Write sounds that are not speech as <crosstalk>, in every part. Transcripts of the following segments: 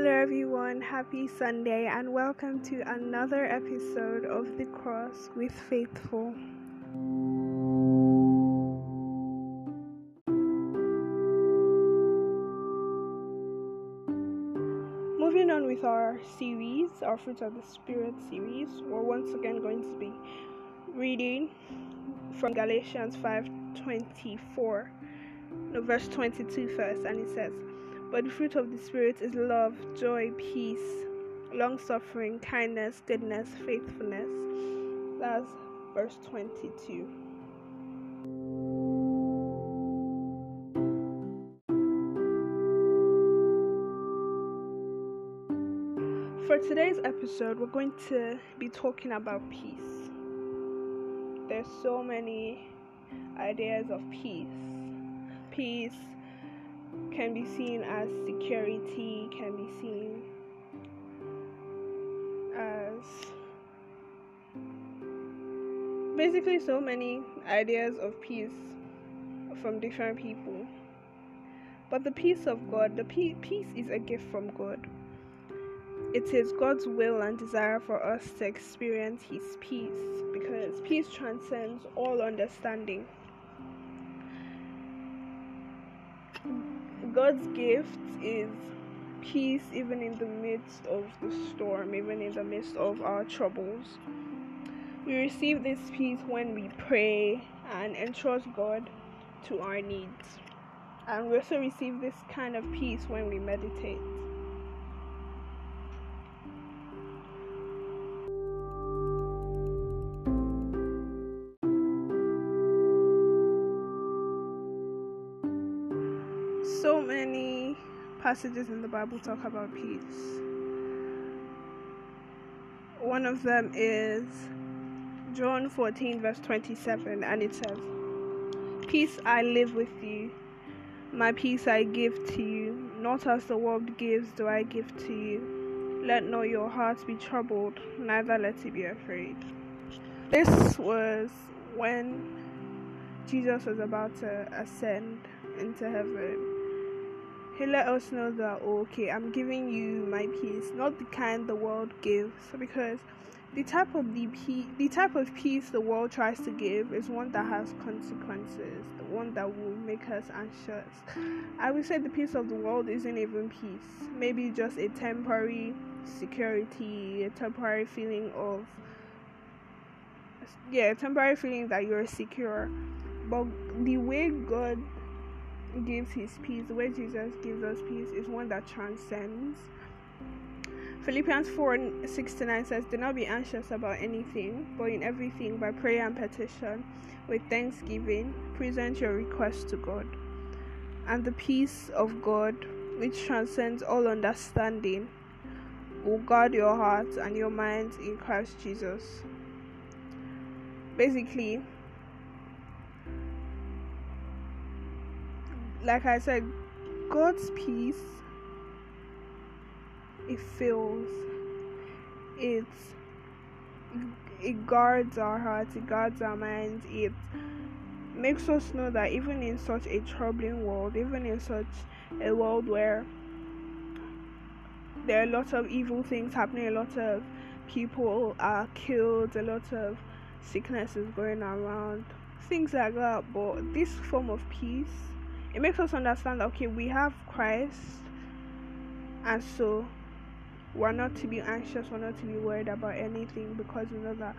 Hello, everyone. Happy Sunday, and welcome to another episode of The Cross with Faithful. Moving on with our series, our Fruit of the Spirit series, we're once again going to be reading from Galatians 5:24, no, verse 22 first, and it says. But the fruit of the Spirit is love, joy, peace, long suffering, kindness, goodness, faithfulness. That's verse 22. For today's episode, we're going to be talking about peace. There's so many ideas of peace. Peace can be seen as security, can be seen as basically so many ideas of peace from different people. But the peace of God, the pe- peace is a gift from God. It is God's will and desire for us to experience His peace because peace transcends all understanding. God's gift is peace even in the midst of the storm, even in the midst of our troubles. We receive this peace when we pray and entrust God to our needs. And we also receive this kind of peace when we meditate. Passages in the Bible talk about peace. One of them is John 14, verse 27, and it says, Peace I live with you, my peace I give to you, not as the world gives, do I give to you. Let not your hearts be troubled, neither let it be afraid. This was when Jesus was about to ascend into heaven. He let us know that oh, okay, I'm giving you my peace, not the kind the world gives, because the type of the pe- the type of peace the world tries to give is one that has consequences, the one that will make us anxious. I would say the peace of the world isn't even peace, maybe just a temporary security, a temporary feeling of yeah, a temporary feeling that you're secure. But the way God gives his peace, the way Jesus gives us peace, is one that transcends. Philippians 4 6 to 9 says, Do not be anxious about anything, but in everything, by prayer and petition, with thanksgiving, present your requests to God. And the peace of God, which transcends all understanding, will guard your hearts and your minds in Christ Jesus. Basically, like I said, God's peace it fills it it guards our hearts, it guards our minds, it makes us know that even in such a troubling world, even in such a world where there are lots of evil things happening, a lot of people are killed, a lot of sickness is going around, things like that. But this form of peace it makes us understand that okay we have christ and so we're not to be anxious we're not to be worried about anything because we know that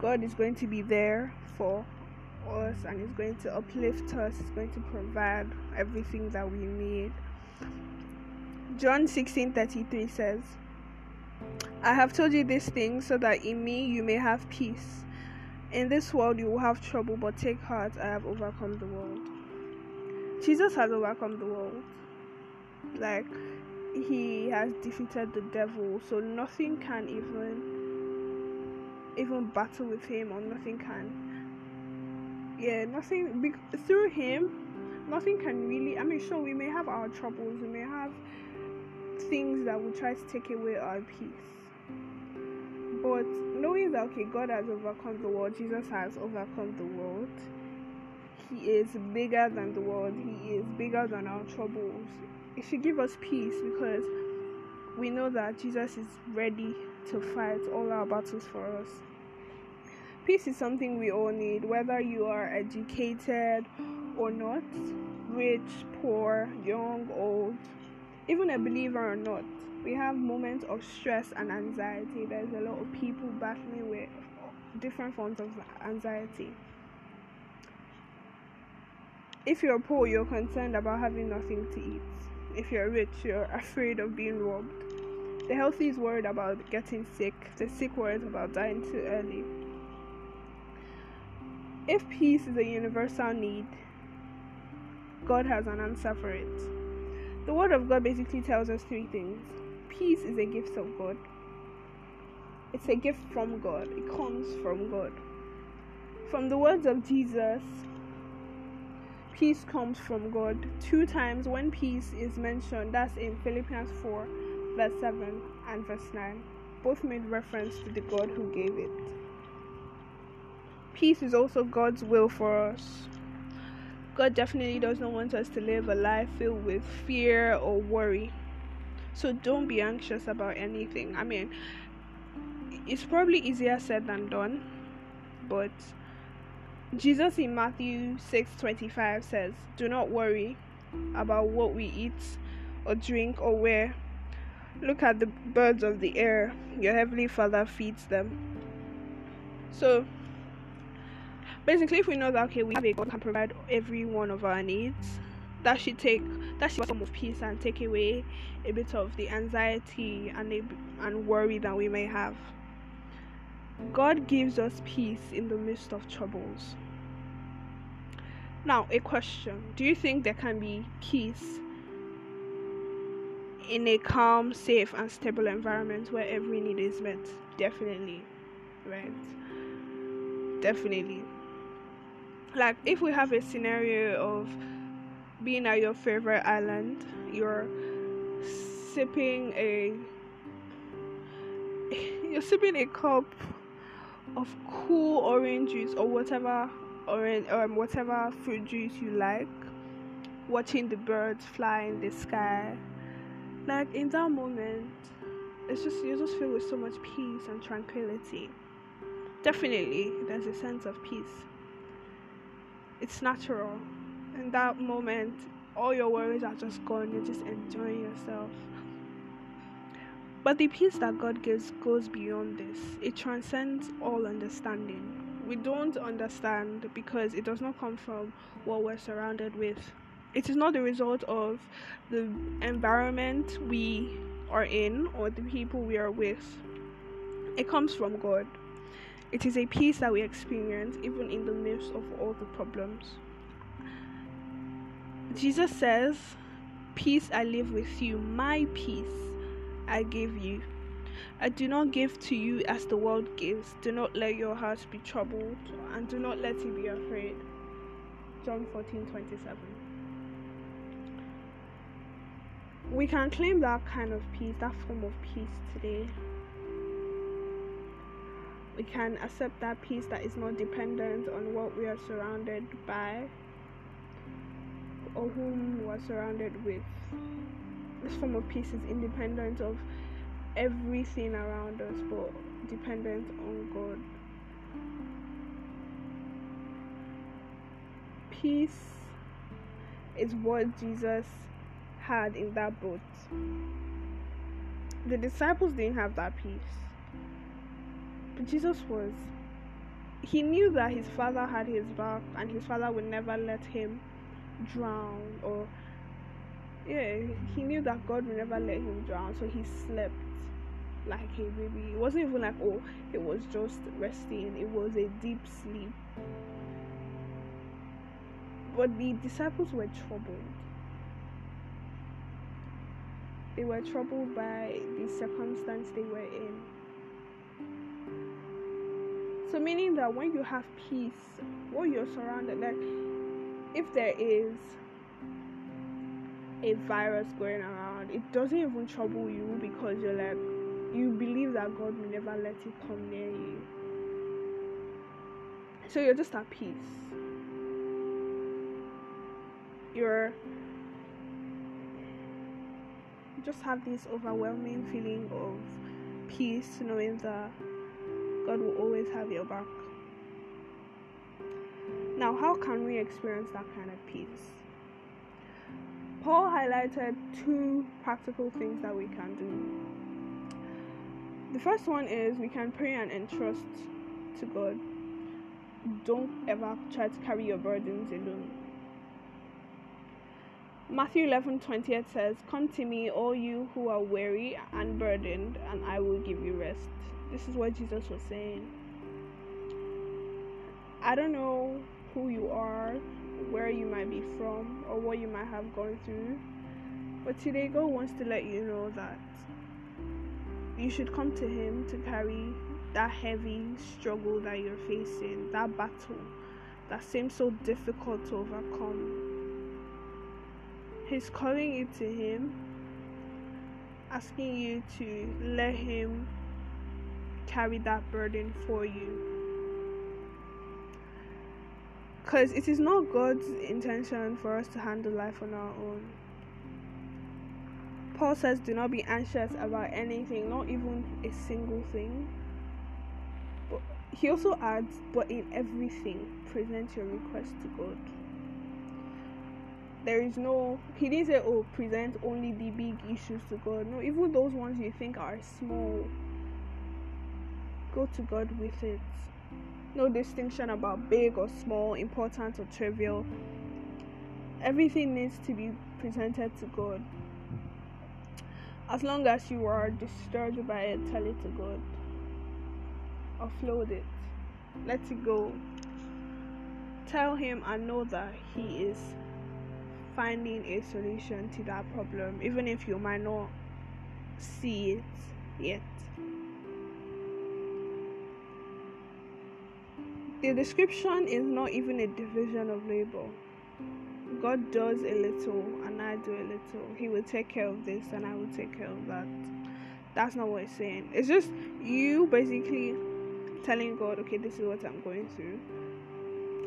god is going to be there for us and is going to uplift us is going to provide everything that we need. John 16 33 says i have told you these things so that in me you may have peace. In this world you will have trouble but take heart i have overcome the world Jesus has overcome the world. Like he has defeated the devil, so nothing can even even battle with him, or nothing can. Yeah, nothing be, through him. Nothing can really. I mean, sure, we may have our troubles, we may have things that will try to take away our peace. But knowing that okay, God has overcome the world, Jesus has overcome the world he is bigger than the world, He is bigger than our troubles. It should give us peace because we know that Jesus is ready to fight all our battles for us. Peace is something we all need, whether you are educated or not, rich, poor, young, old, even a believer or not. We have moments of stress and anxiety. There's a lot of people battling with different forms of anxiety. If you're poor, you're concerned about having nothing to eat. If you're rich, you're afraid of being robbed. The healthy is worried about getting sick. The sick worries about dying too early. If peace is a universal need, God has an answer for it. The Word of God basically tells us three things peace is a gift of God, it's a gift from God, it comes from God. From the words of Jesus, peace comes from God. Two times when peace is mentioned, that's in Philippians 4, verse 7 and verse 9. Both made reference to the God who gave it. Peace is also God's will for us. God definitely does not want us to live a life filled with fear or worry. So don't be anxious about anything. I mean, it's probably easier said than done, but Jesus in Matthew 6:25 says, "Do not worry about what we eat or drink or wear. Look at the birds of the air. Your heavenly Father feeds them." So, basically, if we know that okay, we have a God can provide every one of our needs, that should take that should form of peace and take away a bit of the anxiety and a, and worry that we may have. God gives us peace in the midst of troubles. Now, a question Do you think there can be peace in a calm, safe, and stable environment where every need is met? Definitely. Right? Definitely. Like, if we have a scenario of being at your favorite island, you're sipping a <laughs> you're sipping a cup of cool orange juice or whatever orange um whatever fruit juice you like. Watching the birds fly in the sky. Like in that moment it's just you just feel with so much peace and tranquility. Definitely there's a sense of peace. It's natural. In that moment all your worries are just gone. You're just enjoying yourself but the peace that God gives goes beyond this. It transcends all understanding. We don't understand because it does not come from what we're surrounded with. It is not the result of the environment we are in or the people we are with. It comes from God. It is a peace that we experience even in the midst of all the problems. Jesus says, Peace I live with you, my peace I give you. I do not give to you as the world gives. Do not let your heart be troubled, and do not let it be afraid. John 14 27. We can claim that kind of peace, that form of peace today. We can accept that peace that is not dependent on what we are surrounded by or whom we are surrounded with this form of peace is independent of everything around us but dependent on God. Peace is what Jesus had in that boat. The disciples didn't have that peace. But Jesus was. He knew that his father had his back and his father would never let him drown or yeah, he knew that God would never let him drown, so he slept like a baby. It wasn't even like, oh, it was just resting, it was a deep sleep. But the disciples were troubled. They were troubled by the circumstance they were in. So, meaning that when you have peace, when you're surrounded, like if there is a virus going around, it doesn't even trouble you because you're like, you believe that God will never let it come near you. So you're just at peace. You're just have this overwhelming feeling of peace, knowing that God will always have your back. Now, how can we experience that kind of peace? Paul highlighted two practical things that we can do. The first one is we can pray and entrust to God. Don't ever try to carry your burdens alone. Matthew 11 28 says, Come to me, all you who are weary and burdened, and I will give you rest. This is what Jesus was saying. I don't know who you are, where you might be from, or what you might have gone through, but today God wants to let you know that you should come to Him to carry that heavy struggle that you're facing, that battle that seems so difficult to overcome He's calling you to Him, asking you to let Him carry that burden for you. Because it is not God's intention for us to handle life on our own. Paul says, Do not be anxious about anything, not even a single thing. But he also adds, But in everything, present your request to God there is no he didn't say oh present only the big issues to god no even those ones you think are small go to god with it no distinction about big or small important or trivial. Everything needs to be presented to god. As long as you are disturbed by it tell it to god. Offload it. Let it go. Tell him and know that he is finding a solution to that problem, even if you might not see it yet. The description is not even a division of labor. God does a little and I do a little. He will take care of this and I will take care of that. That's not what it's saying. It's just you basically telling God, okay, this is what I'm going through,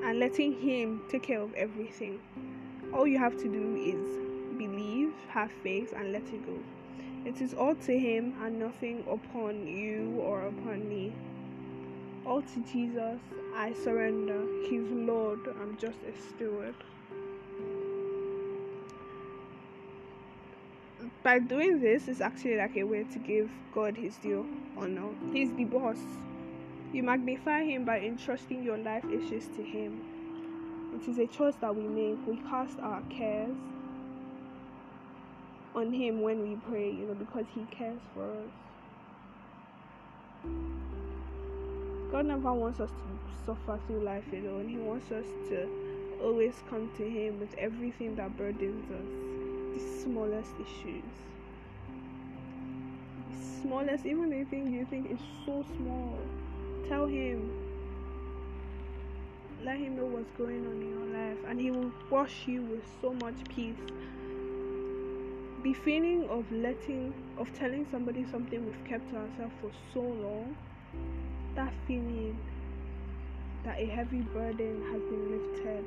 and letting Him take care of everything all you have to do is believe, have faith, and let it go. It is all to Him and nothing upon you or upon me. All to Jesus, I surrender. He's Lord, I'm just a steward. By doing this, it's actually like a way to give God His due honor. He's the boss. You magnify Him by entrusting your life issues to Him. It is a choice that we make. We cast our cares on Him when we pray, you know, because He cares for us. God never wants us to suffer through life alone. He wants us to always come to Him with everything that burdens us, the smallest issues. The smallest, even the thing you think is so small. Tell Him, let him know what's going on in your life and he will wash you with so much peace the feeling of letting of telling somebody something we've kept to ourselves for so long that feeling that a heavy burden has been lifted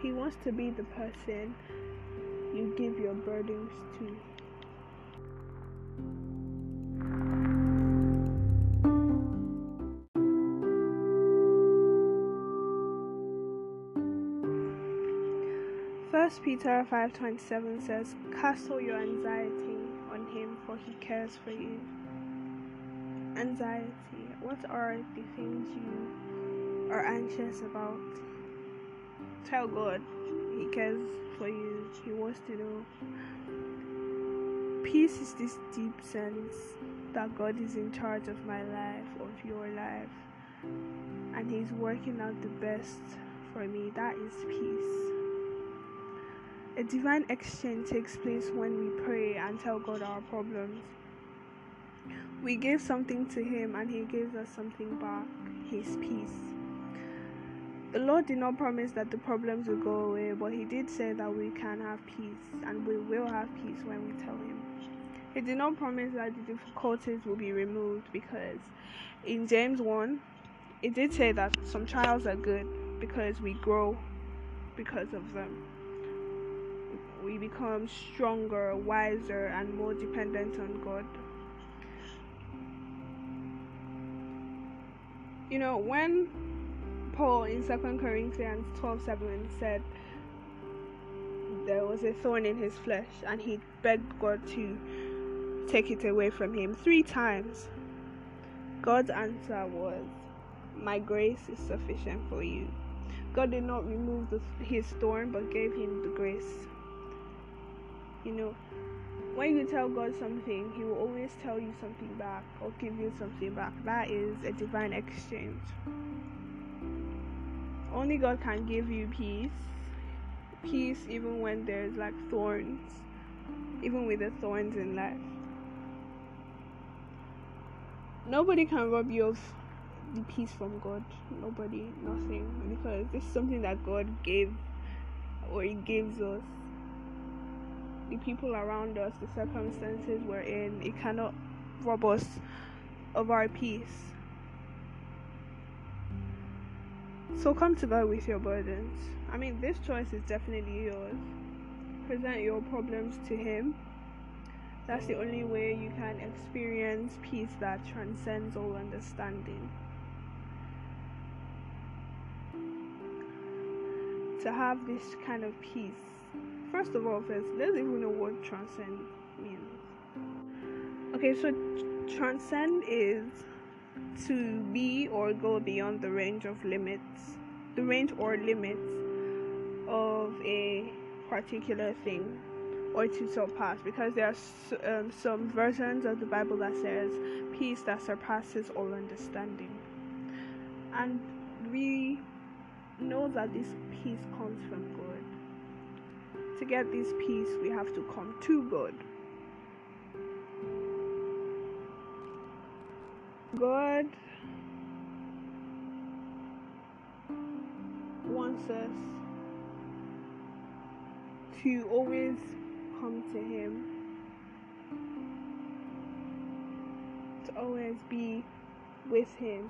he wants to be the person you give your burdens to First Peter 5:27 says, "Cast all your anxiety on him, for he cares for you." Anxiety. What are the things you are anxious about? Tell God. He cares for you. He wants to know. Peace is this deep sense that God is in charge of my life, of your life, and He's working out the best for me. That is peace. A divine exchange takes place when we pray and tell God our problems. We give something to Him and He gives us something back His peace. The Lord did not promise that the problems will go away, but He did say that we can have peace and we will have peace when we tell Him. He did not promise that the difficulties will be removed because in James 1, it did say that some trials are good because we grow because of them we become stronger, wiser, and more dependent on God. You know, when Paul in Second Corinthians 12 7 said there was a thorn in his flesh and he begged God to take it away from him three times, God's answer was, My grace is sufficient for you. God did not remove the, his thorn but gave him the grace. You know, when you tell God something, He will always tell you something back or give you something back. That is a divine exchange. Only God can give you peace. Peace even when there's like thorns, even with the thorns in life. Nobody can rob you of the peace from God. Nobody, nothing. Because is something that God gave or He gives us. The people around us, the circumstances we're in, it cannot rob us of our peace. So come to God with your burdens. I mean, this choice is definitely yours. Present your problems to Him. That's the only way you can experience peace that transcends all understanding. to have this kind of peace, first of all, first, let's even know what transcend means. Okay, so transcend is to be or go beyond the range of limits, the range or limits of a particular thing or to surpass because there are um, some versions of the bible that says peace that surpasses all understanding and we know that this peace comes. To get this peace, we have to come to God. God wants us to always come to Him, to always be with Him.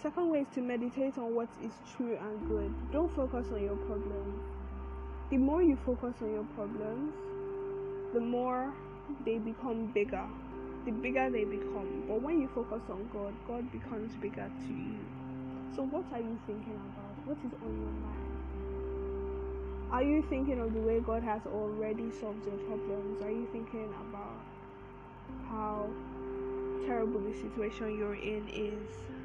Second way is to meditate on what is true and good. Don't focus on your problems. The more you focus on your problems, the more they become bigger. The bigger they become. But when you focus on God, God becomes bigger to you. So, what are you thinking about? What is on your mind? Are you thinking of the way God has already solved your problems? Are you thinking about how terrible the situation you're in is?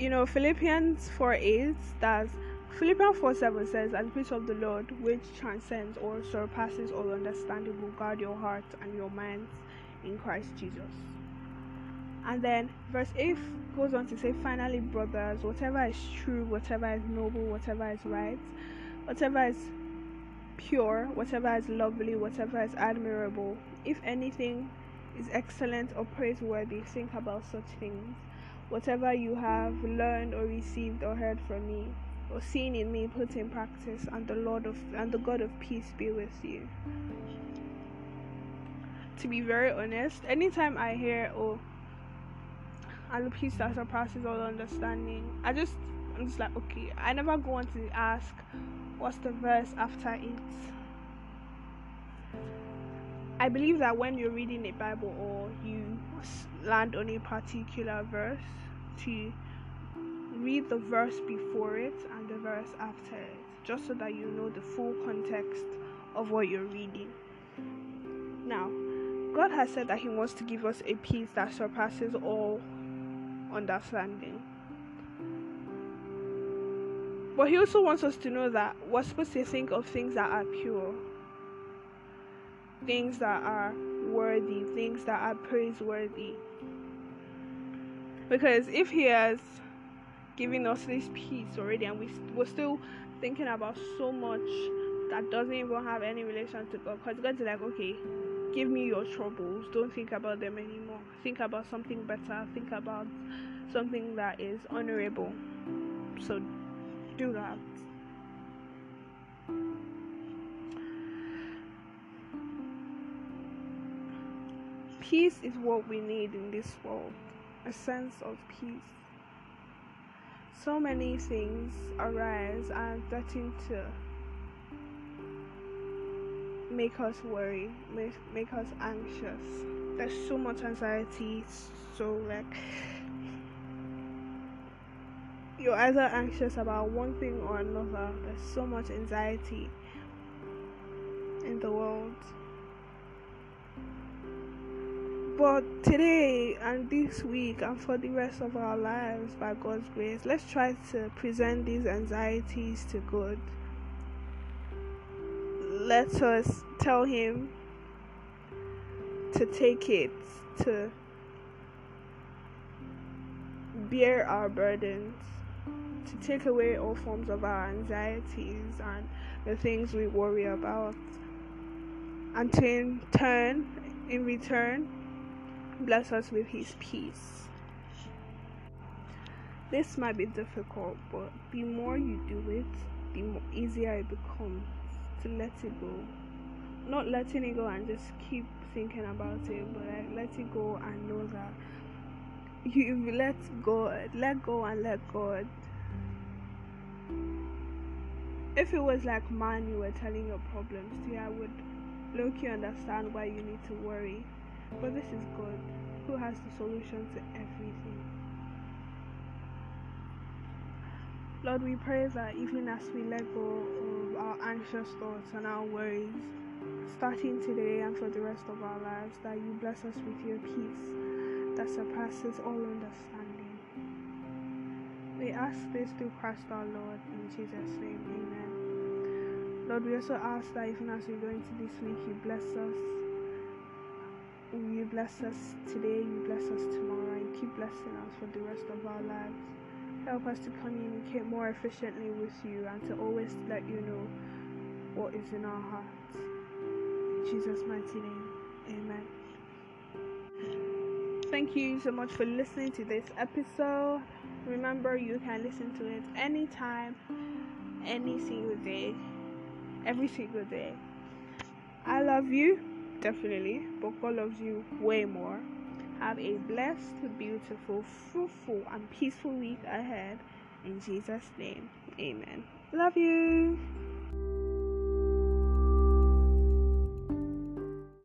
You know, Philippians 4 8, that's Philippians 4 7 says, And peace of the Lord, which transcends or surpasses all understanding, will guard your heart and your minds in Christ Jesus. And then verse 8 goes on to say, Finally, brothers, whatever is true, whatever is noble, whatever is right, whatever is pure, whatever is lovely, whatever is admirable, if anything is excellent or praiseworthy, think about such things whatever you have learned or received or heard from me or seen in me put in practice and the lord of and the god of peace be with you. To be very honest anytime i hear oh and the peace that surpasses all understanding i just i'm just like okay i never go on to ask what's the verse after it I believe that when you're reading a Bible or you land on a particular verse, to read the verse before it and the verse after it, just so that you know the full context of what you're reading. Now, God has said that He wants to give us a peace that surpasses all understanding. But He also wants us to know that we're supposed to think of things that are pure things that are worthy, things that are praiseworthy. Because if He has given us this peace already and we, we're still thinking about so much that doesn't even have any relation to God, because God's like, okay, give me your troubles, don't think about them anymore. Think about something better, think about something that is honorable. So do that. Peace is what we need in this world a sense of peace. so many things arise and threaten to make us worry, make, make us anxious. There's so much anxiety, so like you're either anxious about one thing or another. There's so much anxiety in the world. But today and this week and for the rest of our lives, by God's grace, let's try to present these anxieties to God. Let us tell Him to take it, to bear our burdens, to take away all forms of our anxieties and the things we worry about, and to in turn, in return, bless us with His peace. This might be difficult, but the more you do it, the more easier it becomes to let it go. Not letting it go and just keep thinking about it, but like let it go and know that you let go, let go and let God. If it was like man, you were telling your problems to, I would look you understand why you need to worry. But this is God who has the solution to everything. Lord, we pray that even as we let go of our anxious thoughts and our worries, starting today and for the rest of our lives, that you bless us with your peace that surpasses all understanding. We ask this through Christ our Lord, in Jesus' name, amen. Lord, we also ask that even as we go into this week, you bless us you bless us today, you bless us tomorrow, and keep blessing us for the rest of our lives. Help us to communicate more efficiently with you and to always let you know what is in our hearts. In Jesus' mighty name, amen. Thank you so much for listening to this episode. Remember, you can listen to it anytime, any single day, every single day. I love you definitely, but God loves you way more. Have a blessed, beautiful, fruitful, and peaceful week ahead. In Jesus' name, amen. Love you.